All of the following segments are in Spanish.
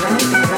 Thank.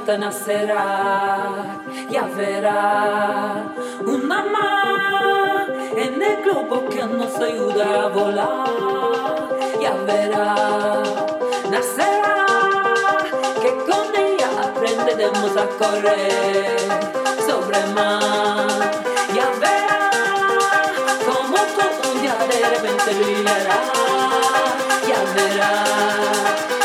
Calenta nacerá, ya verá una más en el globo que nos ayuda a volar, ya verá, nacerá, que con ella aprenderemos a correr sobre mar, ya verá como todo día de repente brillará, ya verá.